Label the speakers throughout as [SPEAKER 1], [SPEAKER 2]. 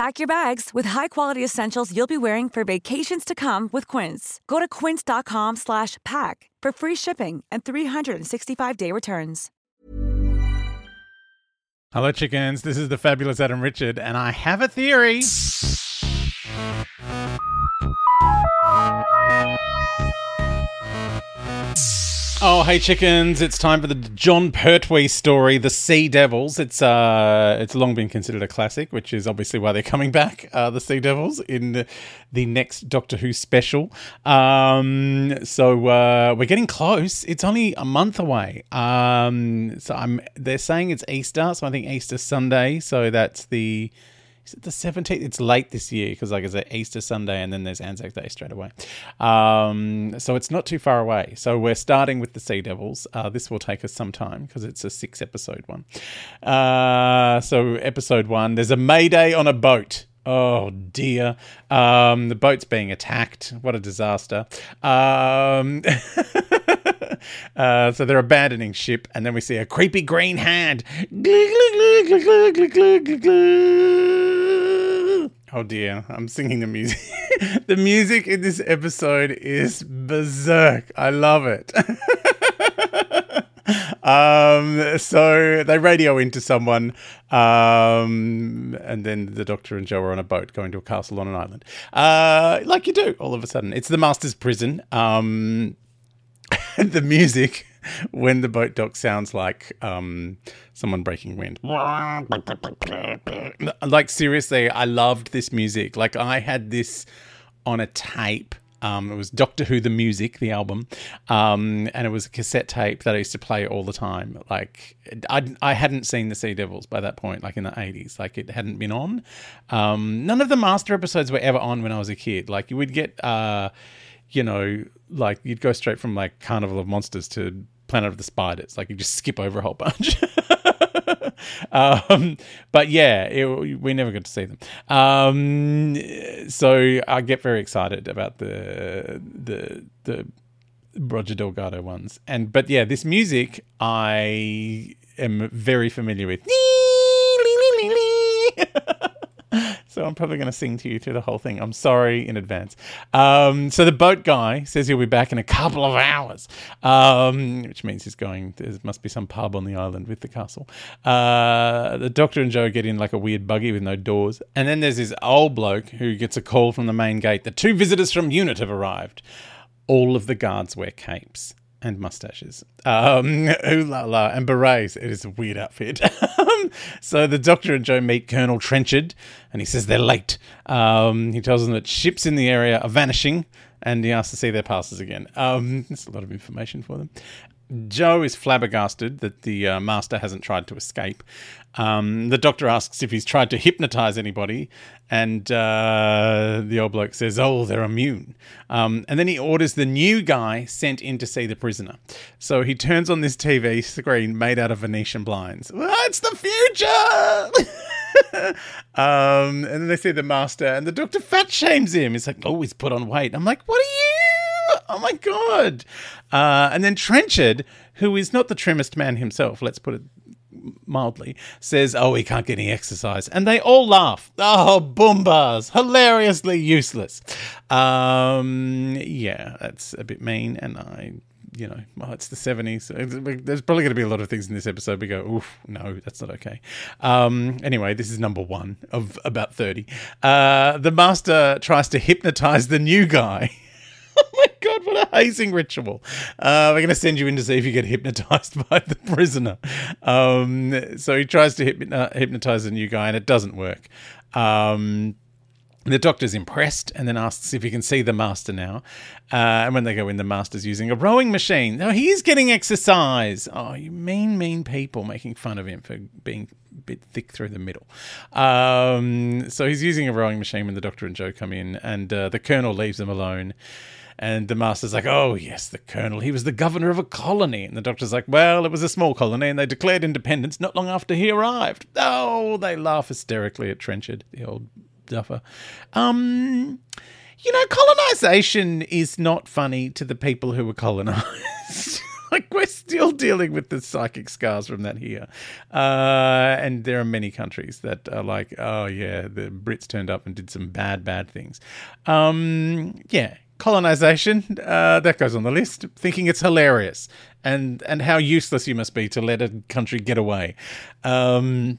[SPEAKER 1] Pack your bags with high-quality essentials you'll be wearing for vacations to come with Quince. Go to quince.com slash pack for free shipping and 365-day returns.
[SPEAKER 2] Hello, chickens. This is the fabulous Adam Richard, and I have a theory. Oh, hey chickens! It's time for the Jon Pertwee story, "The Sea Devils." It's uh, it's long been considered a classic, which is obviously why they're coming back. Uh, the Sea Devils in the, next Doctor Who special. Um, so uh, we're getting close. It's only a month away. Um, so I'm. They're saying it's Easter, so I think Easter Sunday. So that's the is it the 17th? It's late this year because, like I said, Easter Sunday and then there's Anzac Day straight away. Um, so it's not too far away. So we're starting with the Sea Devils. Uh, this will take us some time because it's a six episode one. Uh, so, episode one there's a Mayday on a boat. Oh dear. Um, the boat's being attacked. What a disaster. Um, uh, so they're abandoning ship, and then we see a creepy green hand. Oh dear, I'm singing the music. the music in this episode is berserk. I love it. um, so they radio into someone, um, and then the Doctor and Jo are on a boat going to a castle on an island. Uh, like you do, all of a sudden. It's the Master's prison. Um, the music when the boat dock sounds like um, someone breaking wind. Like seriously, I loved this music. Like I had this on a tape. Um, it was Doctor Who the music, the album, um, and it was a cassette tape that I used to play all the time. Like I, I hadn't seen the Sea Devils by that point, like in the eighties. Like it hadn't been on. Um, none of the Master episodes were ever on when I was a kid. Like you would get. Uh, you know, like you'd go straight from like Carnival of Monsters to Planet of the Spiders. Like you just skip over a whole bunch. um, but yeah, it, we never got to see them. Um, so I get very excited about the the the Roger Delgado ones. And but yeah, this music I am very familiar with. so I'm probably going to sing to you through the whole thing. I'm sorry in advance. Um, so the boat guy says he'll be back in a couple of hours, um, which means he's going. There must be some pub on the island with the castle. Uh, the Doctor and Jo get in like a weird buggy with no doors, and then there's this old bloke who gets a call from the main gate. The two visitors from Unit have arrived. All of the guards wear capes and mustaches. Um, ooh la la, and berets. It is a weird outfit. So the Doctor and Jo meet Colonel Trenchard, and he says they're late. Um, he tells them that ships in the area are vanishing, and he asks to see their passes again. Um, that's a lot of information for them. Jo is flabbergasted that the uh, master hasn't tried to escape. Um, the doctor asks if he's tried to hypnotize anybody, and uh, the old bloke says, "Oh, they're immune." Um, and then he orders the new guy sent in to see the prisoner. So he turns on this TV screen made out of Venetian blinds. Well, it's the future. um, and then they see the master, and the doctor fat shames him. He's like, "Oh, he's put on weight." I'm like, "What are you?" Oh my god! Uh, and then Trenchard, who is not the trimmest man himself, let's put it mildly, says, "Oh, he can't get any exercise," and they all laugh. Oh, boombas, hilariously useless. Um, yeah, that's a bit mean, and I. You know, well, it's the 70s. There's probably going to be a lot of things in this episode we go, oof, no, that's not okay. Um, anyway, this is number one of about 30. Uh, the master tries to hypnotize the new guy. oh my god, what a hazing ritual! Uh, we're going to send you in to see if you get hypnotized by the prisoner. Um, so he tries to hypno- hypnotize the new guy, and it doesn't work. Um, the doctor's impressed and then asks if he can see the master now. Uh, and when they go in, the master's using a rowing machine. Now he is getting exercise. Oh, you mean, mean people making fun of him for being a bit thick through the middle. Um, so he's using a rowing machine when the doctor and Joe come in, and uh, the colonel leaves them alone. And the master's like, oh, yes, the colonel. He was the governor of a colony. And the doctor's like, well, it was a small colony, and they declared independence not long after he arrived. Oh, they laugh hysterically at Trenchard, the old duffer. Um, you know, colonization is not funny to the people who were colonized. like we're still dealing with the psychic scars from that here, uh, and there are many countries that are like, oh yeah, the Brits turned up and did some bad, bad things. Um, yeah, colonization uh, that goes on the list. Thinking it's hilarious and and how useless you must be to let a country get away. Um,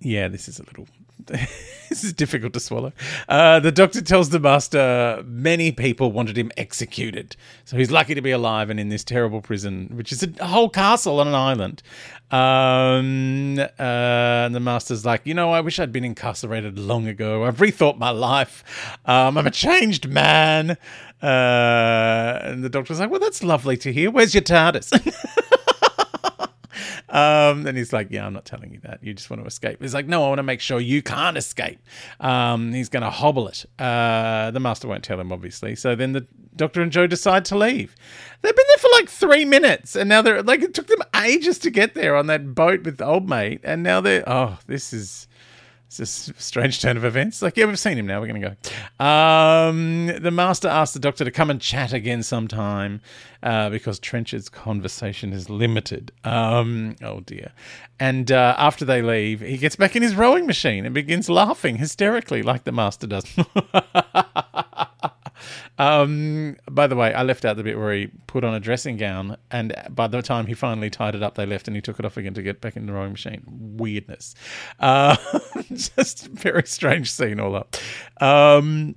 [SPEAKER 2] yeah, this is a little this is difficult to swallow. Uh, the doctor tells the master many people wanted him executed. So he's lucky to be alive and in this terrible prison, which is a whole castle on an island. Um, uh, and the master's like, you know, I wish I'd been incarcerated long ago. I've rethought my life. Um, I'm a changed man. Uh, and the doctor's like, well, that's lovely to hear. Where's your TARDIS? Um, and he's like, Yeah, I'm not telling you that. You just want to escape. He's like, No, I want to make sure you can't escape. Um, he's going to hobble it. Uh, the master won't tell him, obviously. So then the doctor and Jo decide to leave. They've been there for like three minutes, and now they're like, it took them ages to get there on that boat with the old mate. And now they're, oh, this is. It's a strange turn of events. Like, yeah, we've seen him now. We're going to go. Um, the master asks the doctor to come and chat again sometime uh, because Trenchard's conversation is limited. Um, oh, dear. And uh, after they leave, he gets back in his rowing machine and begins laughing hysterically like the master does. Um, by the way, I left out the bit where he put on a dressing gown, and by the time he finally tied it up, they left and he took it off again to get back in the rowing machine. Weirdness. Uh, just very strange scene all up. Um,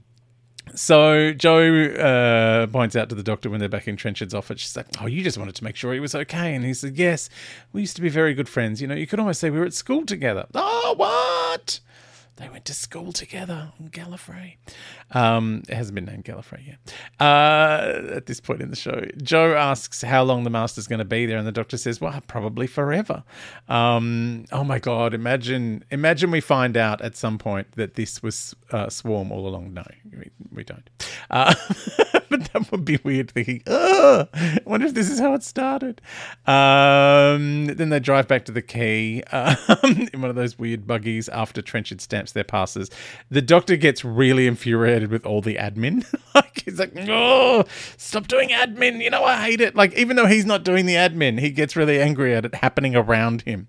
[SPEAKER 2] so Jo uh, points out to the doctor when they're back in Trenchard's office. She's like, "Oh, you just wanted to make sure he was okay." And he said, "Yes, we used to be very good friends. You know, you could almost say we were at school together." Oh, what? They went to school together on Gallifrey. Um, it hasn't been named Gallifrey yet. Uh, at this point in the show, Jo asks how long the Master's going to be there, and the Doctor says, "Well, probably forever." Um, oh my God! Imagine, imagine we find out at some point that this was uh, Swarm all along. No, we, we don't. Uh, but that would be weird. Thinking, oh, I wonder if this is how it started. Um, then they drive back to the quay um, in one of those weird buggies after Trenchard stamps their passes. The Doctor gets really infuriated with all the admin. like he's like, oh, stop doing admin. You know, I hate it. Like even though he's not doing the admin, he gets really angry at it happening around him.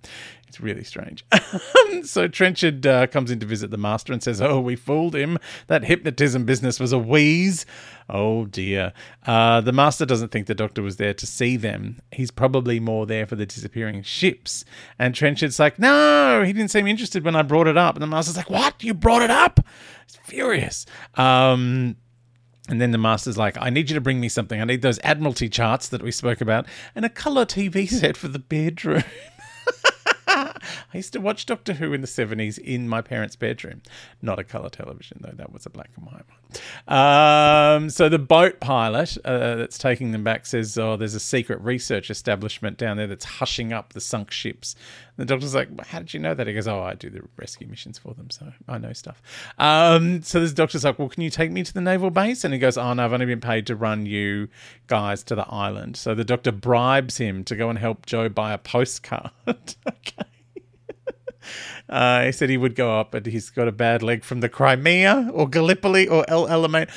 [SPEAKER 2] It's really strange. so Trenchard uh, comes in to visit the master and says, "Oh, we fooled him. That hypnotism business was a wheeze." Oh dear. Uh, the master doesn't think the doctor was there to see them. He's probably more there for the disappearing ships. And Trenchard's like, "No, he didn't seem interested when I brought it up." And the master's like, "What? You brought it up?" He's furious. Um, and then the master's like, I need you to bring me something. I need those Admiralty charts that we spoke about and a colour TV set for the bedroom. I used to watch Doctor Who in the 70s in my parents' bedroom. Not a colour television, though. That was a black and white one. Um, so the boat pilot uh, that's taking them back says, Oh, there's a secret research establishment down there that's hushing up the sunk ships. And the doctor's like, How did you know that? He goes, Oh, I do the rescue missions for them, so I know stuff. Um, so this doctor's like, Well, can you take me to the naval base? And he goes, Oh, no, I've only been paid to run you guys to the island. So the doctor bribes him to go and help Jo buy a postcard. okay. Uh, he said he would go up, but he's got a bad leg from the Crimea or Gallipoli or El Alamein.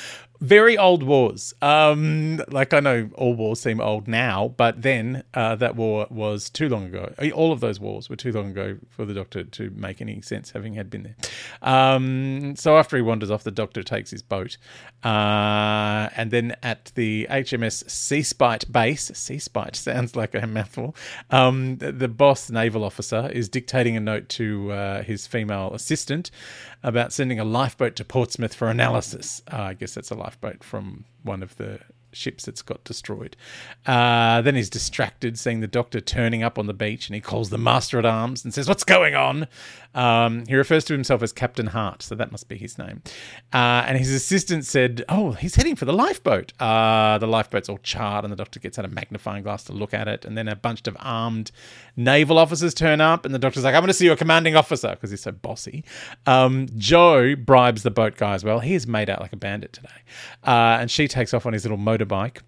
[SPEAKER 2] Very old wars. Um, like I know all wars seem old now, but then uh, that war was too long ago. All of those wars were too long ago for the Doctor to make any sense, having had been there. Um, so after he wanders off, the Doctor takes his boat, uh, and then at the HMS Seaspite base, Seaspite sounds like a mouthful. Um, the, the, boss naval officer is dictating a note to uh, his female assistant about sending a lifeboat to Portsmouth for analysis. Uh, I guess that's a lifeboat from one of the ships that's got destroyed. Uh, then he's distracted, seeing the doctor turning up on the beach, and he calls the master at arms and says, What's going on? Um, he refers to himself as Captain Hart, so that must be his name. Uh, and his assistant said, Oh, he's heading for the lifeboat. Uh, the lifeboat's all charred, and the doctor gets out a magnifying glass to look at it. And then a bunch of armed naval officers turn up, and the doctor's like, I'm going to see your commanding officer because he's so bossy. Um, Jo bribes the boat guy as well. He is made out like a bandit today. Uh, and she takes off on his little motorbike.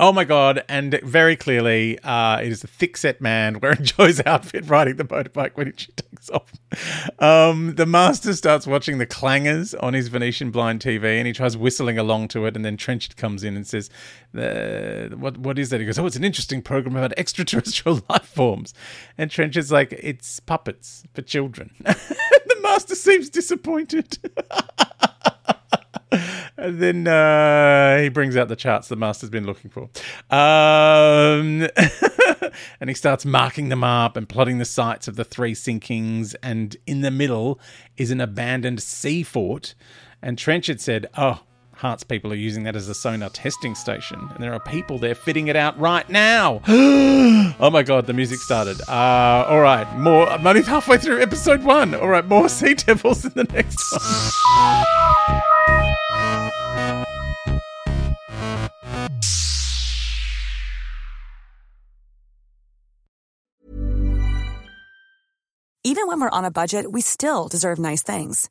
[SPEAKER 2] Oh my god! And very clearly, uh, it is a thick-set man wearing Jo's outfit riding the motorbike when she takes off. Um, the master starts watching the clangers on his Venetian blind TV, and he tries whistling along to it. And then Trenchard comes in and says, "What? What is that?" He goes, "Oh, it's an interesting program about extraterrestrial life forms." And Trenchard's like, "It's puppets for children." the master seems disappointed. And then uh, he brings out the charts the master's been looking for. Um, and he starts marking them up and plotting the sites of the three sinkings. And in the middle is an abandoned sea fort. And Trenchard said, Oh, Hart's people are using that as a sonar testing station, and there are people there fitting it out right now. oh my god, the music started. Uh, all right, more. I'm only halfway through episode one. All right, more Sea Devils in the next one.
[SPEAKER 1] Even when we're on a budget, we still deserve nice things.